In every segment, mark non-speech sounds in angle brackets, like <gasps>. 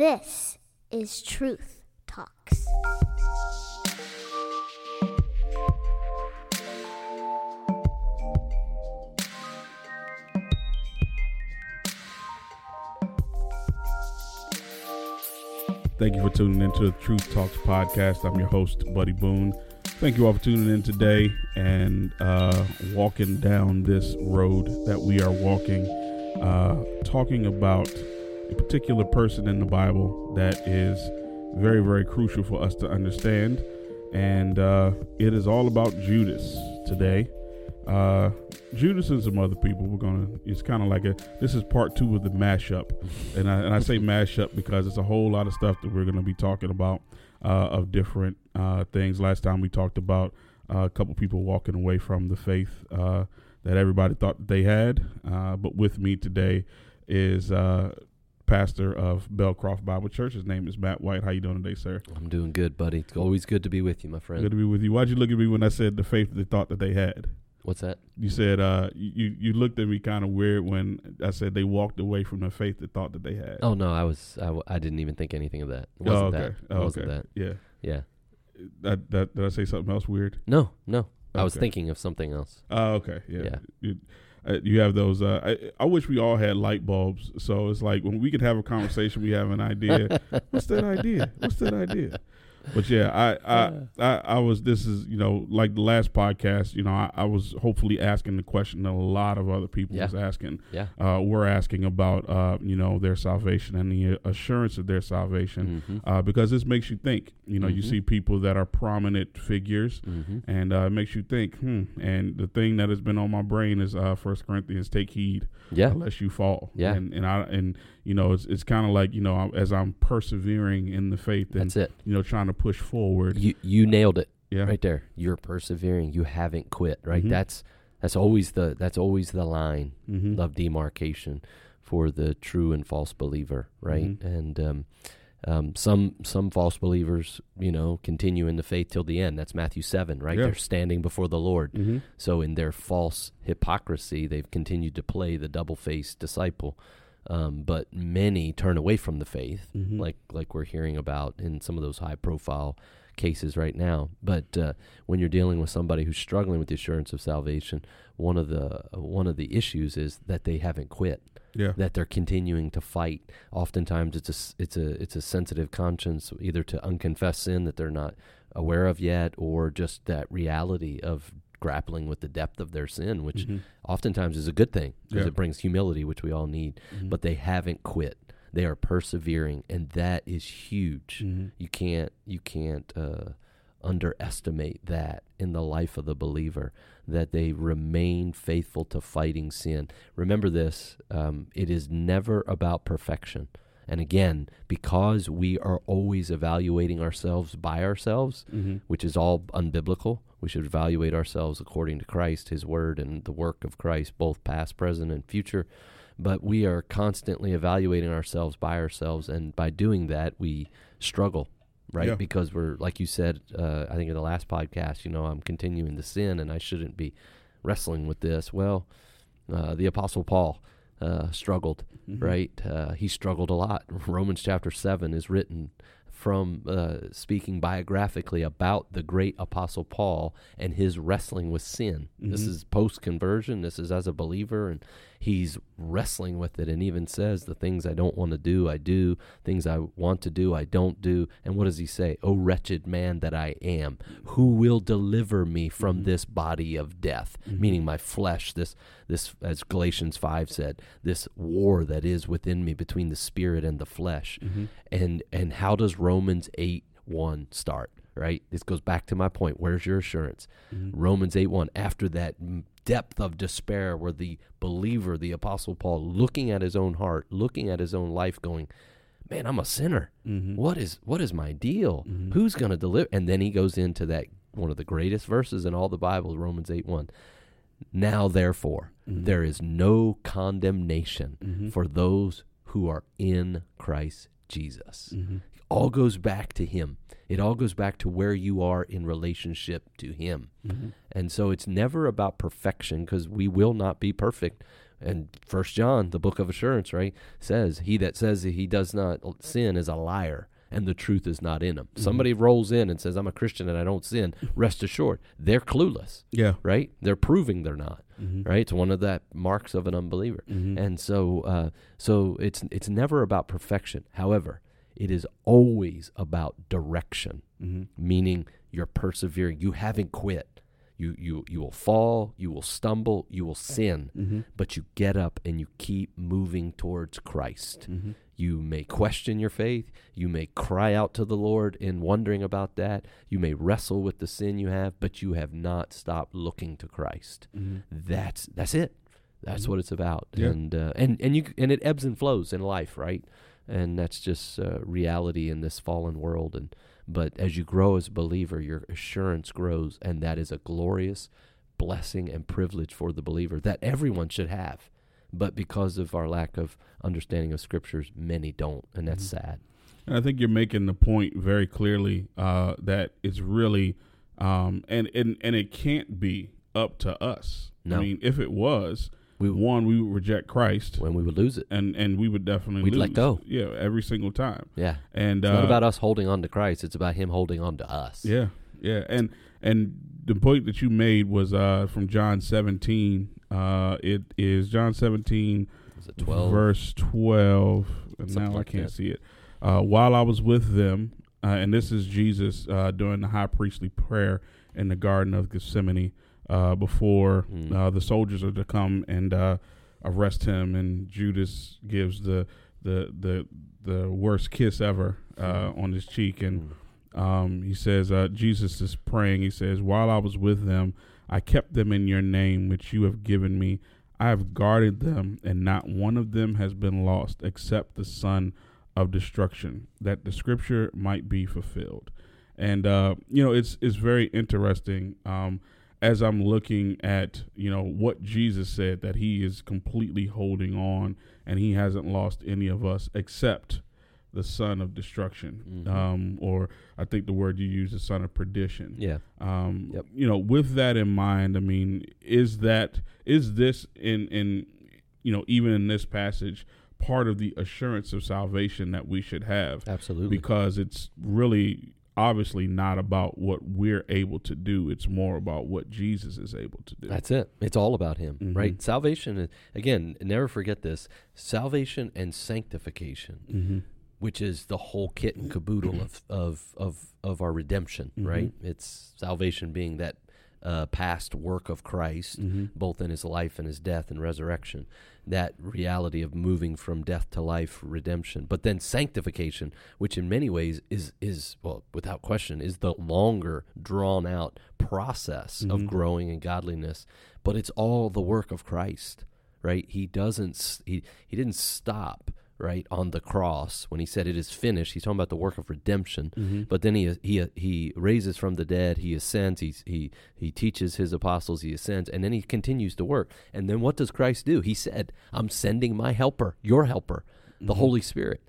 This is Truth Talks. Thank you for tuning into the Truth Talks podcast. I'm your host, Buddy Boone. Thank you all for tuning in today and uh, walking down this road that we are walking, uh, talking about particular person in the Bible that is very, very crucial for us to understand. And uh, it is all about Judas today. Uh, Judas and some other people. We're gonna. It's kind of like a. This is part two of the mashup, and I and I say mashup because it's a whole lot of stuff that we're gonna be talking about uh, of different uh, things. Last time we talked about uh, a couple people walking away from the faith uh, that everybody thought they had. Uh, but with me today is uh, pastor of Belcroft Bible Church. His name is Matt White. How you doing today, sir? I'm doing good, buddy. It's always good to be with you, my friend. Good to be with you. Why'd you look at me when I said the faith that they thought that they had? What's that? You said uh, you you looked at me kind of weird when I said they walked away from the faith they thought that they had. Oh no, I was I, w- I didn't even think anything of that. It Oh, wasn't okay. that. It Oh, wasn't okay. that. Yeah. Yeah. That, that did I say something else weird? No, no. I was thinking of something else. Oh, okay. Yeah. Yeah. Uh, you have those. Uh, I, I wish we all had light bulbs. So it's like when we could have a conversation, we have an idea. What's that idea? What's that idea? But yeah, I, I, I, I was. This is you know like the last podcast. You know, I, I was hopefully asking the question that a lot of other people Yeah. was asking. Yeah. Uh, we're asking about uh, you know their salvation and the assurance of their salvation. Mm-hmm. Uh, because this makes you think. You know, you Mhm. see people that are prominent figures, Mm-hmm. and uh, it makes you think. Hmm. And the thing that has been on my brain is uh, First Corinthians, take heed Yeah. lest you fall. Yeah. And and I and you know it's it's kind of like you know as I'm persevering in the faith and That's it. you know trying to push forward. You you nailed it yeah. right there. You're persevering. You haven't quit. Right. Mhm. That's that's always the that's always the line Mm-hmm. of demarcation for the true and false believer. Right. Mhm. And um, um, some some false believers, you know, continue in the faith till the end. That's Matthew seven, right? Yeah. They're standing before the Lord. Mm-hmm. So, in their false hypocrisy, they've continued to play the double faced disciple. Um, but many turn away from the faith, Mhm. like like we're hearing about in some of those high profile cases right now. But uh, when you're dealing with somebody who's struggling with the assurance of salvation, one of the one of the issues is that they haven't quit Yeah. that they're continuing to fight. Oftentimes, it's a it's a it's a sensitive conscience, either to unconfessed sin that they're not aware of yet, or just that reality of grappling with the depth of their sin, which Mhm. oftentimes is a good thing because Yeah. it brings humility, which we all need. Mhm. But they haven't quit; they are persevering, and that is huge. Mhm. You can't you can't uh, underestimate that in the life of the believer that they remain faithful to fighting sin. Remember this: um, it is never about perfection. And again, because we are always evaluating ourselves by ourselves, Mhm. which is all unbiblical. We should evaluate ourselves according to Christ, His Word, and the work of Christ, both past, present, and future. But we are constantly evaluating ourselves by ourselves, and by doing that, we struggle, right? Yeah. Because we're, like you said, uh, I think in the last podcast, you know, I'm continuing to sin, and I shouldn't be wrestling with this. Well, uh, the Apostle Paul uh, struggled Mhm. right? Uh, he struggled a lot. <laughs> Romans chapter 7 is written from uh, speaking biographically about the great apostle Paul and his wrestling with sin. This Mhm. is post conversion. This is as a believer, and he's wrestling with it and even says, The things I don't want to do, I do. Things I want to do, I don't do. And what does he say? Oh, wretched man that I am, who will deliver me from Mhm. this body of death? Mhm. Meaning my flesh, this, this, as Galatians 5 said, this war that is within me between the spirit and the flesh Mhm. and and how does romans 8 1 start right this goes back to my point where's your assurance Mhm. romans 8 1 after that m- depth of despair where the believer the apostle paul looking at his own heart looking at his own life going man i'm a sinner Mhm. what is what is my deal Mhm. who's going to deliver and then he goes into that one of the greatest verses in all the bible romans 8 1 now therefore Mhm. there is no condemnation Mhm. for those who are in Christ Jesus. All goes back to Him. It all goes back to where you are in relationship to Him. Mhm. And so it's never about perfection because we will not be perfect. And First John, the book of assurance, right, says he that says that he does not sin is a liar, and the truth is not in him. Mm-hmm. Somebody rolls in and says, "I'm a Christian and I don't sin." Rest assured, they're clueless, Yeah. right? They're proving they're not, Mhm. right? It's one of the marks of an unbeliever. Mhm. And so, uh, so it's it's never about perfection. However, it is always about direction Mhm. meaning you're persevering. You haven't quit. You you you will fall, you will stumble, you will sin, Mhm. but you get up and you keep moving towards Christ. Mhm. You may question your faith, you may cry out to the Lord in wondering about that. You may wrestle with the sin you have, but you have not stopped looking to Christ. Mhm. That's that's it. That's Mhm. what it's about. Yeah. And uh, and and you and it ebbs and flows in life, right? And that's just uh, reality in this fallen world. And but as you grow as a believer, your assurance grows, and that is a glorious blessing and privilege for the believer that everyone should have. But because of our lack of understanding of scriptures, many don't, and that's Mhm. sad. And I think you're making the point very clearly uh, that it's really, um, and, and and it can't be up to us. No. I mean, if it was, We one, we would reject Christ, when we would lose it, and and we would definitely We'd let go. Yeah, every single time. yeah. And It's uh, not about us holding on to Christ; it's about Him holding on to us. Yeah, yeah, and and the point that you made was uh, from John 17. Uh, it is John 17, Is it twelve? verse 12. And Something now like I can't that. see it. Uh, while I was with them, uh, and this is Jesus uh, during the high priestly prayer in the Garden of Gethsemane uh, before Mm. uh, the soldiers are to come and uh, arrest him, and Judas gives the the the the worst kiss ever uh, on his cheek, and Mm. um, he says, uh, Jesus is praying. He says, While I was with them, I kept them in your name, which you have given me. I have guarded them, and not one of them has been lost except the son of destruction, that the scripture might be fulfilled. And, uh, you know, it's, it's very interesting um, as I'm looking at, you know, what Jesus said that he is completely holding on and he hasn't lost any of us except the son of destruction. Mhm. Um, or I think the word you use is son of perdition. Yeah. Um, Yep. you know, with that in mind, I mean, is that is this in in you know even in this passage part of the assurance of salvation that we should have Absolutely. because it's really obviously not about what we're able to do it's more about what Jesus is able to do. That's it. It's all about Him, Mhm. right? Salvation, again, never forget this salvation and sanctification, mm-hmm. which is the whole kit and caboodle of, of, of, of our redemption, Mhm. right? It's salvation being that uh, past work of Christ, Mm-hmm. both in His life and His death and resurrection, that reality of moving from death to life, redemption. But then sanctification, which in many ways is, is well, without question, is the longer, drawn out process of Mhm. growing in godliness. But it's all the work of Christ, right? He doesn't, he, he didn't stop, right, on the cross when he said it is finished. He's talking about the work of redemption. Mm-hmm. But then he he he raises from the dead. He ascends. He he he teaches his apostles. He ascends, and then he continues to work. And then what does Christ do? He said, "I'm sending my helper, your helper, the Mm-hmm. Holy Spirit,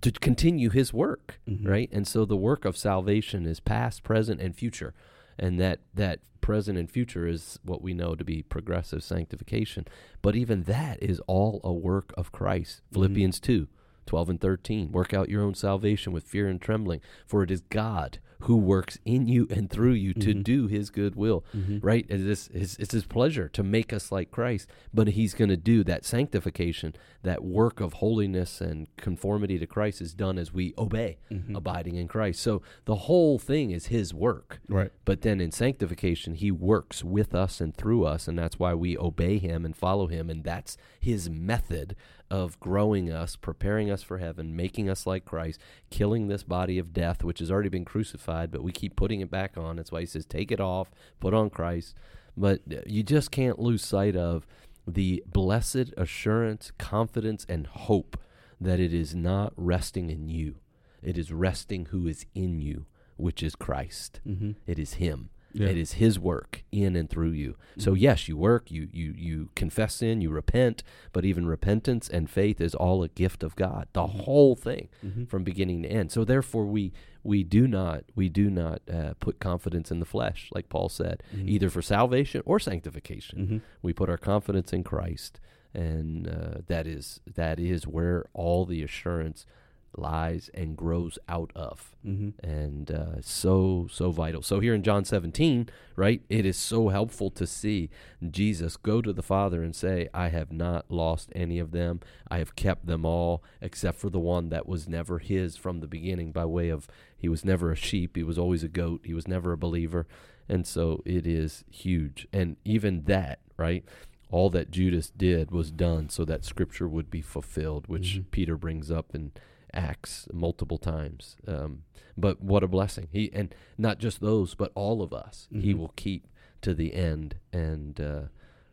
to continue His work." Mhm. Right. And so the work of salvation is past, present, and future, and that that present and future is what we know to be progressive sanctification. But even that is all a work of Christ. Mm-hmm. Philippians two. 12 and 13. Work out your own salvation with fear and trembling, for it is God who works in you and through you to Mhm. do his good will. Mhm. Right? It is, it's, it's his pleasure to make us like Christ, but he's going to do that sanctification, that work of holiness and conformity to Christ is done as we obey, Mhm. abiding in Christ. So the whole thing is his work. Right. But then in sanctification, he works with us and through us, and that's why we obey him and follow him, and that's his method of growing us, preparing us for heaven, making us like Christ, killing this body of death, which has already been crucified, but we keep putting it back on. That's why he says, take it off, put on Christ. But uh, you just can't lose sight of the blessed assurance, confidence, and hope that it is not resting in you. It is resting who is in you, which is Christ. Mm-hmm. It is Him. Yeah. It is His work in and through you. So yes, you work, you you you confess sin, you repent, but even repentance and faith is all a gift of God. The whole thing Mhm. from beginning to end. So therefore, we we do not we do not uh, put confidence in the flesh, like Paul said, Mhm. either for salvation or sanctification. Mhm. We put our confidence in Christ, and uh, that is that is where all the assurance lies and grows out of Mm-hmm. and uh, so so vital. So here in John 17, right, it is so helpful to see Jesus go to the Father and say, "I have not lost any of them. I have kept them all, except for the one that was never His from the beginning, by way of he was never a sheep, he was always a goat, he was never a believer." And so it is huge, and even that, right. All that Judas did was done so that Scripture would be fulfilled, which Mhm. Peter brings up in Acts multiple times. Um, but what a blessing! He and not just those, but all of us. He Mhm. will keep to the end, and uh,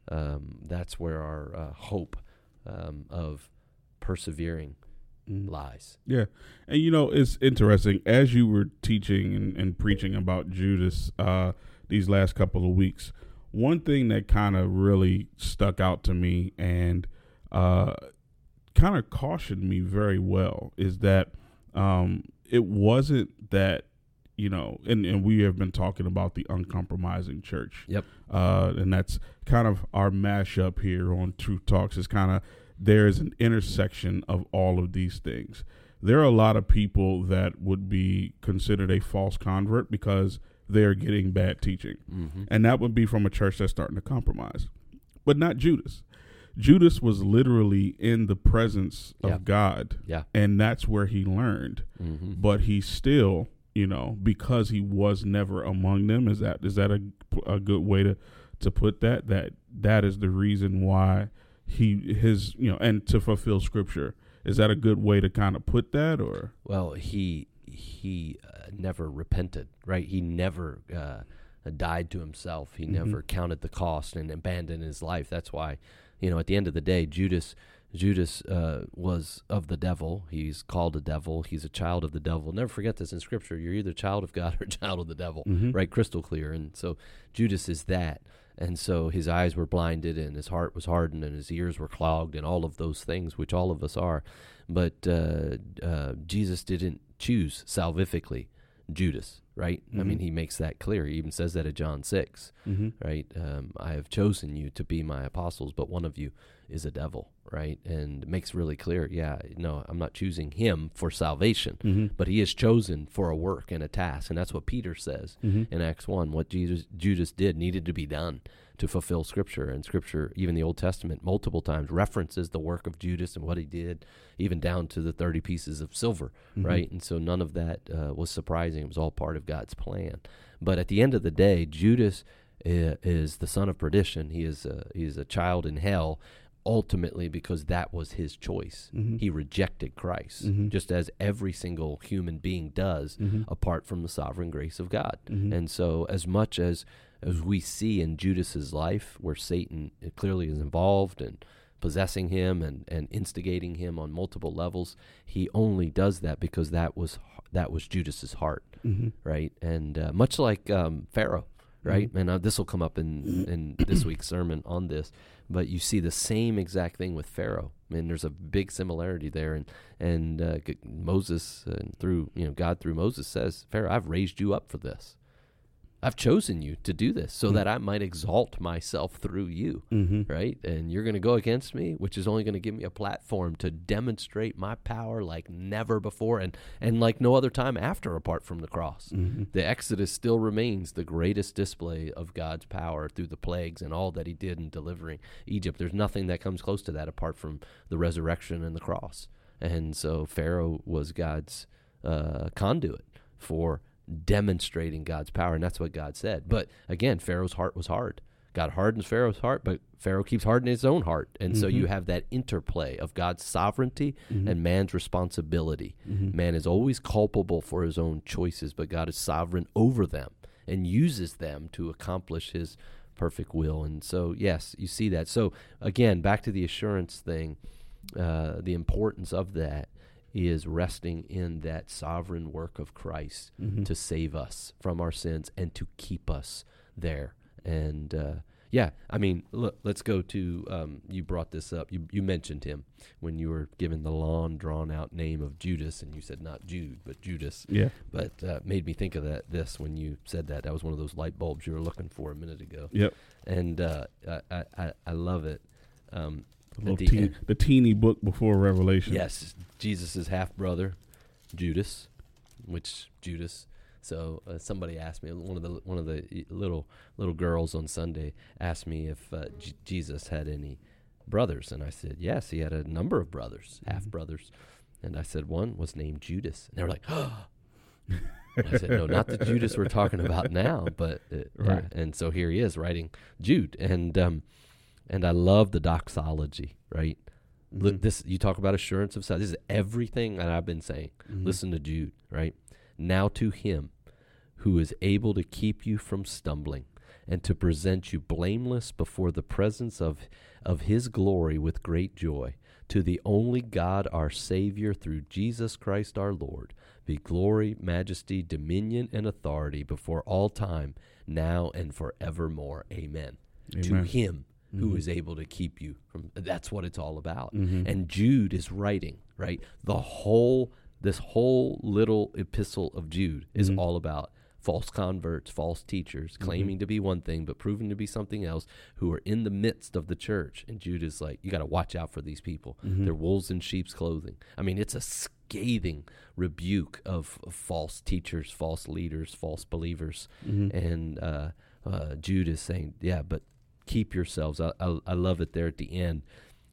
um, that's where our uh, hope um, of persevering Mm-hmm. lies. Yeah. And you know, it's interesting as you were teaching and, and preaching about Judas uh, these last couple of weeks. One thing that kind of really stuck out to me and uh, kind of cautioned me very well is that um, it wasn't that you know, and, and we have been talking about the uncompromising church. Yep. Uh, and that's kind of our mashup here on Truth Talks. Is kind of there's an intersection of all of these things. There are a lot of people that would be considered a false convert because they're getting bad teaching. Mm-hmm. And that would be from a church that's starting to compromise. But not Judas. Judas was literally in the presence of Yeah. God, Yeah. and that's where he learned. Mm-hmm. But he still, you know, because he was never among them. Is that is that a, a good way to to put that? That that is the reason why he his you know, and to fulfill Scripture. Is that a good way to kind of put that, or Well, he he uh, never repented, right? He never uh, died to himself. He Mhm. never counted the cost and abandoned his life. That's why, you know, at the end of the day, Judas Judas uh, was of the devil. He's called a devil. He's a child of the devil. Never forget this in Scripture. You're either child of God <laughs> or child of the devil, Mhm. right? Crystal clear. And so Judas is that. And so his eyes were blinded and his heart was hardened and his ears were clogged and all of those things, which all of us are. But uh, uh, Jesus didn't choose salvifically Judas, right? I Mhm. mean, he makes that clear. He even says that at John 6, mm-hmm. right? Um, I have chosen you to be my apostles, but one of you is a devil, right? And makes really clear, yeah, no, I'm not choosing him for salvation, Mm-hmm. but he is chosen for a work and a task. And that's what Peter says Mm-hmm. in Acts 1. What Jesus, Judas did needed to be done to fulfill Scripture. And Scripture, even the Old Testament, multiple times references the work of Judas and what he did, even down to the 30 pieces of silver, Mhm. right? And so none of that uh, was surprising. It was all part of God's plan. But at the end of the day, Judas is the son of perdition. He is a, he is a child in hell. Ultimately, because that was his choice, Mhm. he rejected Christ, Mhm. just as every single human being does, Mhm. apart from the sovereign grace of God. Mhm. And so, as much as as we see in Judas's life, where Satan clearly is involved and possessing him and, and instigating him on multiple levels, he only does that because that was that was Judas's heart, Mm-hmm. right? And uh, much like um, Pharaoh, right? Mhm. And uh, this will come up in in this week's sermon on this, but you see the same exact thing with Pharaoh. I mean, there's a big similarity there, and and uh, Moses and through you know God through Moses says, Pharaoh, I've raised you up for this. I've chosen you to do this so Mhm. that I might exalt myself through you, Mm-hmm. right? And you're going to go against me, which is only going to give me a platform to demonstrate my power like never before and, and like no other time after apart from the cross. Mm-hmm. The Exodus still remains the greatest display of God's power through the plagues and all that he did in delivering Egypt. There's nothing that comes close to that apart from the resurrection and the cross. And so Pharaoh was God's uh, conduit for demonstrating God's power, and that's what God said. But again, Pharaoh's heart was hard. God hardens Pharaoh's heart, but Pharaoh keeps hardening his own heart. And so you Mhm. have that interplay of God's sovereignty Mhm. and man's responsibility. Mhm. Man is always culpable for his own choices, but God is sovereign over them and uses them to accomplish his perfect will. And so, yes, you see that. So, again, back to the assurance thing, uh, the importance of that is resting in that sovereign work of Christ Mhm. to save us from our sins and to keep us there. And uh, yeah, I mean, look, let's go to. Um, you brought this up. You you mentioned him when you were given the long, drawn out name of Judas, and you said not Jude, but Judas. Yeah. But uh, made me think of that. This when you said that. That was one of those light bulbs you were looking for a minute ago. Yep. And uh, I, I I- I love it. Um, The, the teen, end. the teeny book before Revelation. Yes, Jesus' half brother, Judas, which Judas. So uh, somebody asked me one of the one of the little little girls on Sunday asked me if uh, J- Jesus had any brothers, and I said yes, he had a number of brothers, half Mhm. brothers, and I said one was named Judas, and they were like, <gasps> oh. I said no, not the Judas we're talking about now, but uh. <laughs> Right. And so here he is writing Jude, and um, and I love the doxology, right? Look, Mhm. this you talk about assurance of sight. This is everything that I've been saying. Mhm. Listen to Jude, right? Now to him who is able to keep you from stumbling and to present you blameless before the presence of of his glory with great joy. To the only God our Savior through Jesus Christ our Lord be glory, majesty, dominion, and authority before all time, now and forevermore. Amen. To Amen. Him who is able to keep you from that's what it's all about. Mhm. And Jude is writing, right? The whole this whole little epistle of Jude is Mhm. all about false converts, false teachers, Mm-hmm. claiming to be one thing but proving to be something else, who are in the midst of the church. And Jude is like, you got to watch out for these people. Mhm. They're wolves in sheep's clothing. I mean, it's a scathing rebuke of, of false teachers, false leaders, false believers. Mhm. And uh, uh, Jude is saying, yeah, but keep yourselves. I, I, I love it there at the end.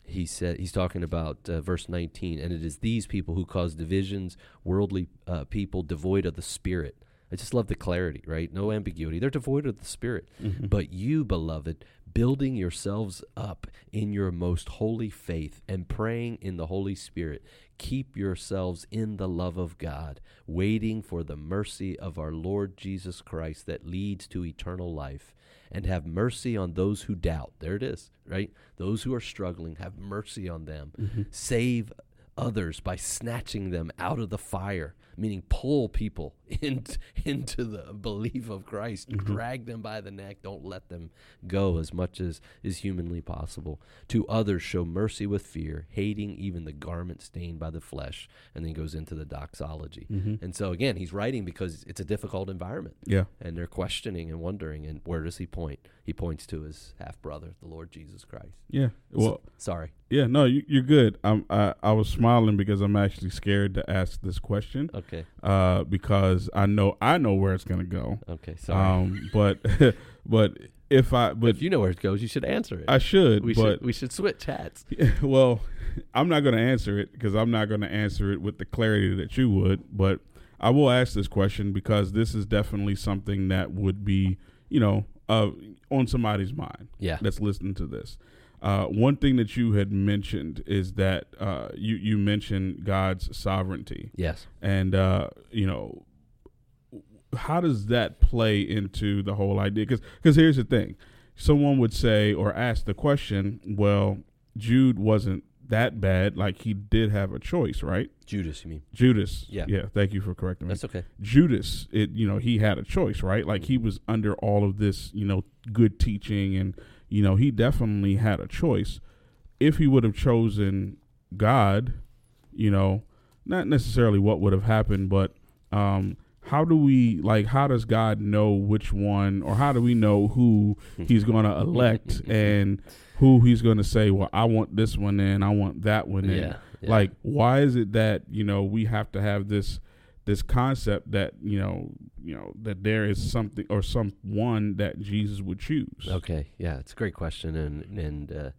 He said he's talking about uh, verse 19, and it is these people who cause divisions, worldly uh, people devoid of the spirit. I just love the clarity, right? No ambiguity. They're devoid of the spirit. Mhm. But you, beloved, building yourselves up in your most holy faith and praying in the Holy Spirit, keep yourselves in the love of God, waiting for the mercy of our Lord Jesus Christ that leads to eternal life. And have mercy on those who doubt. There it is, right? Those who are struggling, have mercy on them. Mhm. Save others by snatching them out of the fire, meaning pull people <laughs> in, into the belief of Christ, Mhm. drag them by the neck, don't let them go as much as is humanly possible. To others, show mercy with fear, hating even the garment stained by the flesh. And then he goes into the doxology. Mhm. And so, again, he's writing because it's a difficult environment Yeah. and they're questioning and wondering. And where does he point? He points to his half brother, the Lord Jesus Christ. Yeah. Well, Sorry. yeah. No, you, you're good. I'm. I, I was smiling because I'm actually scared to ask this question. Okay. Uh, because I know I know where it's gonna go. Okay. Sorry. Um, but <laughs> but if I but if you know where it goes, you should answer it. I should. we but should we should switch hats. <laughs> well, I'm not going to answer it because I'm not going to answer it with the clarity that you would. But I will ask this question because this is definitely something that would be, you know, uh, on somebody's mind Yeah. that's listening to this. Uh, one thing that you had mentioned is that uh, you you mentioned God's sovereignty, Yes. and uh, you know, how does that play into the whole idea? Because here's the thing, someone would say or ask the question, well, Jude wasn't that bad. Like he did have a choice, right? Judas, you mean? Judas. Yeah. Yeah. Thank you for correcting me. That's okay. Judas, it you know, he had a choice, right? Like he was under all of this, you know, good teaching and you know, he definitely had a choice. If he would have chosen God, you know, not necessarily what would have happened, but um how do we like how does God know which one or how do we know who he's going to elect <laughs> and who he's going to say, well, I want this one in, I want that one in. Yeah. yeah. Like, why is it that you know we have to have this this concept that you know you know that there is something or someone that Jesus would choose? Okay, yeah, it's a great question, and and uh,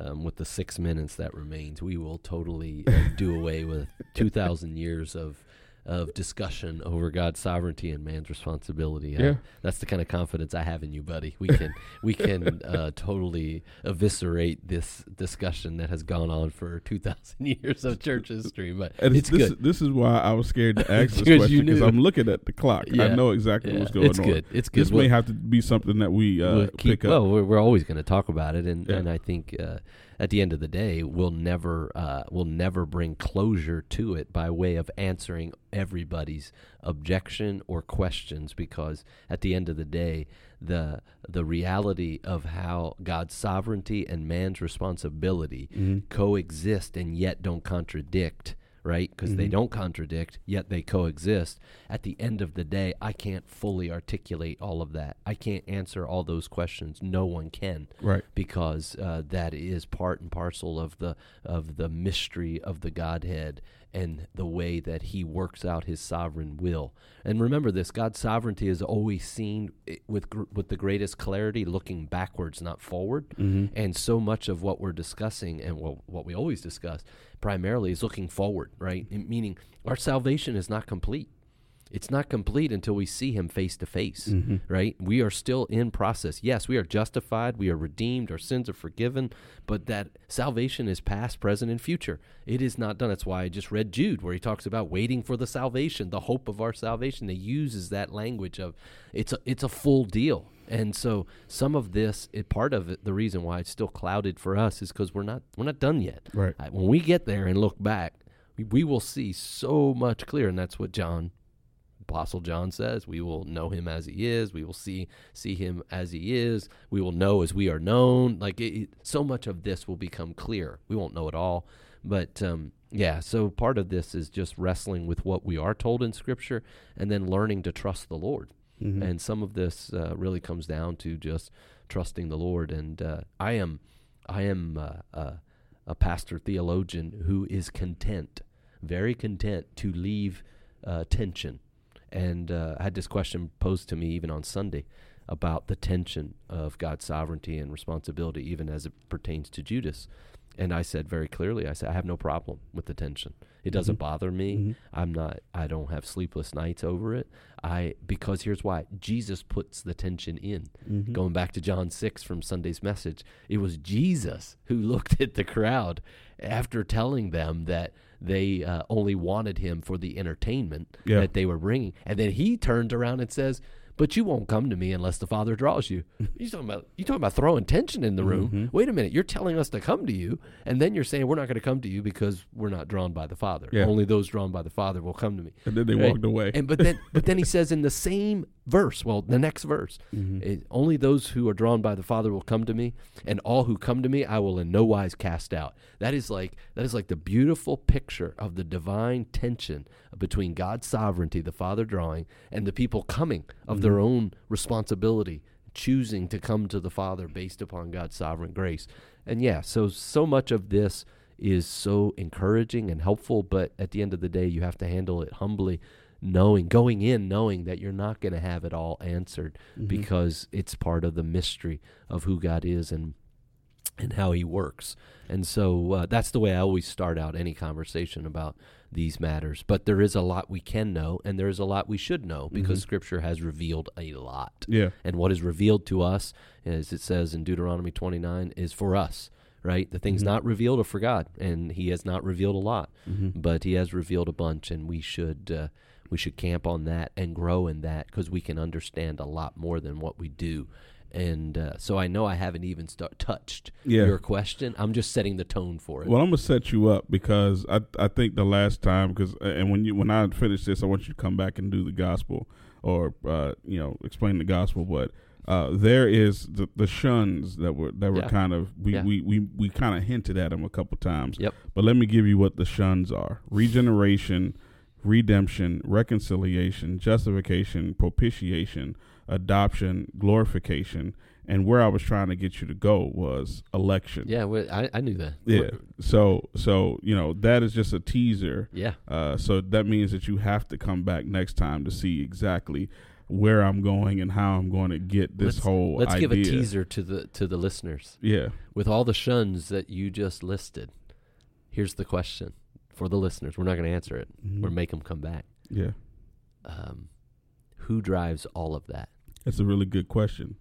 um, with the six minutes that remains, we will totally uh, do away with <laughs> two thousand years of of discussion over God's sovereignty and man's responsibility. Yeah. that's the kind of confidence I have in you, buddy. We can we can <laughs> uh, totally eviscerate this discussion that has gone on for two thousand <laughs> years of church history, but And it's this, good. This is why I was scared to <laughs> ask this question because. I'm looking at the clock. I know exactly Yeah, what's going it's on. good. It's good. This We'll- may have to be something that we uh, we'll keep, pick up. Well, we're, we're always going to talk about it, and, Yeah. and I think uh, at the end of the day, we'll never uh, we'll never bring closure to it by way of answering everybody's objection or questions, because at the end of the day, the the reality of how God's sovereignty and man's responsibility Mhm. coexist and yet don't contradict right? Because they Mhm. don't contradict, yet they coexist. At the end of the day, I can't fully articulate all of that. I can't answer all those questions. No one can Right. because uh, that is part and parcel of the of the mystery of the Godhead and the way that He works out His sovereign will. And remember this: God's sovereignty is always seen with gr- with the greatest clarity, looking backwards, not forward. Mhm. And so much of what we're discussing, and what what we always discuss, primarily is looking forward, right? Meaning our salvation is not complete. It's not complete until we see him face to face, Mhm. right? We are still in process. Yes, we are justified, we are redeemed, our sins are forgiven, but that salvation is past, present, and future. It is not done. That's why I just read Jude, where he talks about waiting for the salvation, the hope of our salvation. He uses that language of it's a it's a full deal. And so some of this, it, part of it, the reason why it's still clouded for us is because we're not we're not done yet. Right. When we get there and look back, we, we will see so much clearer, and that's what John, Apostle John says. We will know him as he is. We will see see him as he is. We will know as we are known. Like it, it- so much of this will become clear. We won't know it all, but um, yeah. So part of this is just wrestling with what we are told in Scripture, and then learning to trust the Lord. Mhm. And some of this uh, really comes down to just trusting the Lord. And uh, I am, I am uh, uh, a pastor theologian who is content, very content to leave uh, tension. And uh, I had this question posed to me even on Sunday about the tension of God's sovereignty and responsibility, even as it pertains to Judas. And I said very clearly, I said, I have no problem with the tension. It doesn't Mhm. bother me. Mhm. I'm not I don't have sleepless nights over it. I because here's why. Jesus puts the tension in. Mhm. Going back to John 6 from Sunday's message, it was Jesus who <laughs> looked at the crowd after telling them that they uh, only wanted him for the entertainment Yeah. that they were bringing. And then he turned around and says, "But you won't come to me unless the Father draws you." <laughs> you talking about you talking about throwing tension in the room. Mhm. Wait a minute, you're telling us to come to you, and then you're saying we're not going to come to you because we're not drawn by the Father. Yeah. Only those drawn by the Father will come to me. And then they Right? walked away. And but then but then he says in the same verse, well, the next verse, Mhm. it- only those who are drawn by the Father will come to me, and all who come to me I will in no wise cast out. That is like that is like the beautiful picture of the divine tension between God's sovereignty, the Father drawing, and the people coming of their own responsibility, choosing to come to the Father based upon God's sovereign grace. And yeah, so so much of this is so encouraging and helpful, but at the end of the day, you have to handle it humbly, knowing, going in, knowing that you're not going to have it all answered Mhm. because it's part of the mystery of who God is and and how He works. And so uh, that's the way I always start out any conversation about these matters. But there is a lot we can know, and there is a lot we should know because Mhm. Scripture has revealed a lot. Yeah. And what is revealed to us, as it says in Deuteronomy 29, is for us, right? The things Mhm. not revealed are for God, and He has not revealed a lot, Mhm. but He has revealed a bunch, and we should uh, we should camp on that and grow in that because we can understand a lot more than what we do. And uh, so I know I haven't even start, touched Yeah. your question. I'm just setting the tone for it. Well, I'm gonna set you up because I I think the last time because and when you when I finish this, I want you to come back and do the gospel or uh, you know explain the gospel. But uh, there is the, the shuns that were that were Yeah. kind of we Yeah. we we, we kind of hinted at them a couple times. Yep. But let me give you what the shuns are: regeneration, redemption, reconciliation, justification, propitiation, adoption, glorification. And where I was trying to get you to go was election. yeah, well, I, I knew that. Yeah. So so you know that is just a teaser. Yeah. Uh, so that means that you have to come back next time to see exactly where I'm going and how I'm going to get this Let's- whole Let's idea. give a teaser to the to the listeners. Yeah. with all the shuns that you just listed, here's the question for the listeners. We're not going to answer it. Mhm. We're make them come back. Yeah. Um, who drives all of that? That's a really good question.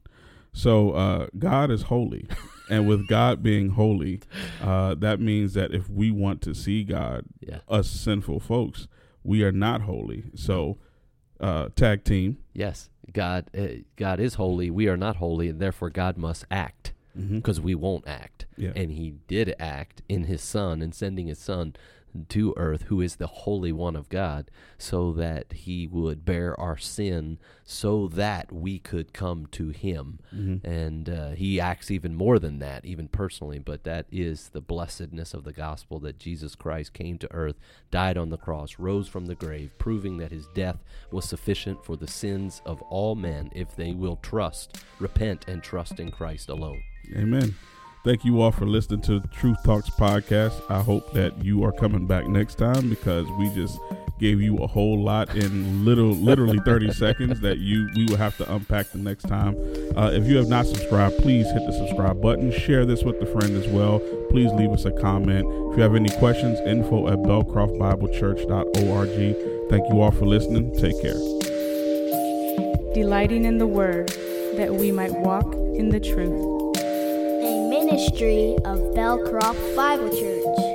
So uh, God is holy, and with <laughs> God being holy, uh, that means that if we want to see God, Yeah. us sinful folks, we are not holy. So uh, tag team. Yes, God. Uh, God is holy. We are not holy, and therefore God must act Mm-hmm. because we won't act. Yeah. And He did act in His Son and sending His Son to earth, who is the Holy One of God, so that he would bear our sin, so that we could come to him. Mm-hmm. And uh, he acts even more than that, even personally, but that is the blessedness of the gospel that Jesus Christ came to earth, died on the cross, rose from the grave, proving that his death was sufficient for the sins of all men if they will trust, repent, and trust in Christ alone. Amen. Thank you all for listening to Truth Talks podcast. I hope that you are coming back next time because we just gave you a whole lot in little, literally 30 <laughs> seconds that you we will have to unpack the next time. Uh, if you have not subscribed, please hit the subscribe button. Share this with a friend as well. Please leave us a comment. If you have any questions, info at belcroftbiblechurch.org. Thank you all for listening. Take care. delighting in the word, that we might walk in the truth. Ministry of Belcroft Bible Church.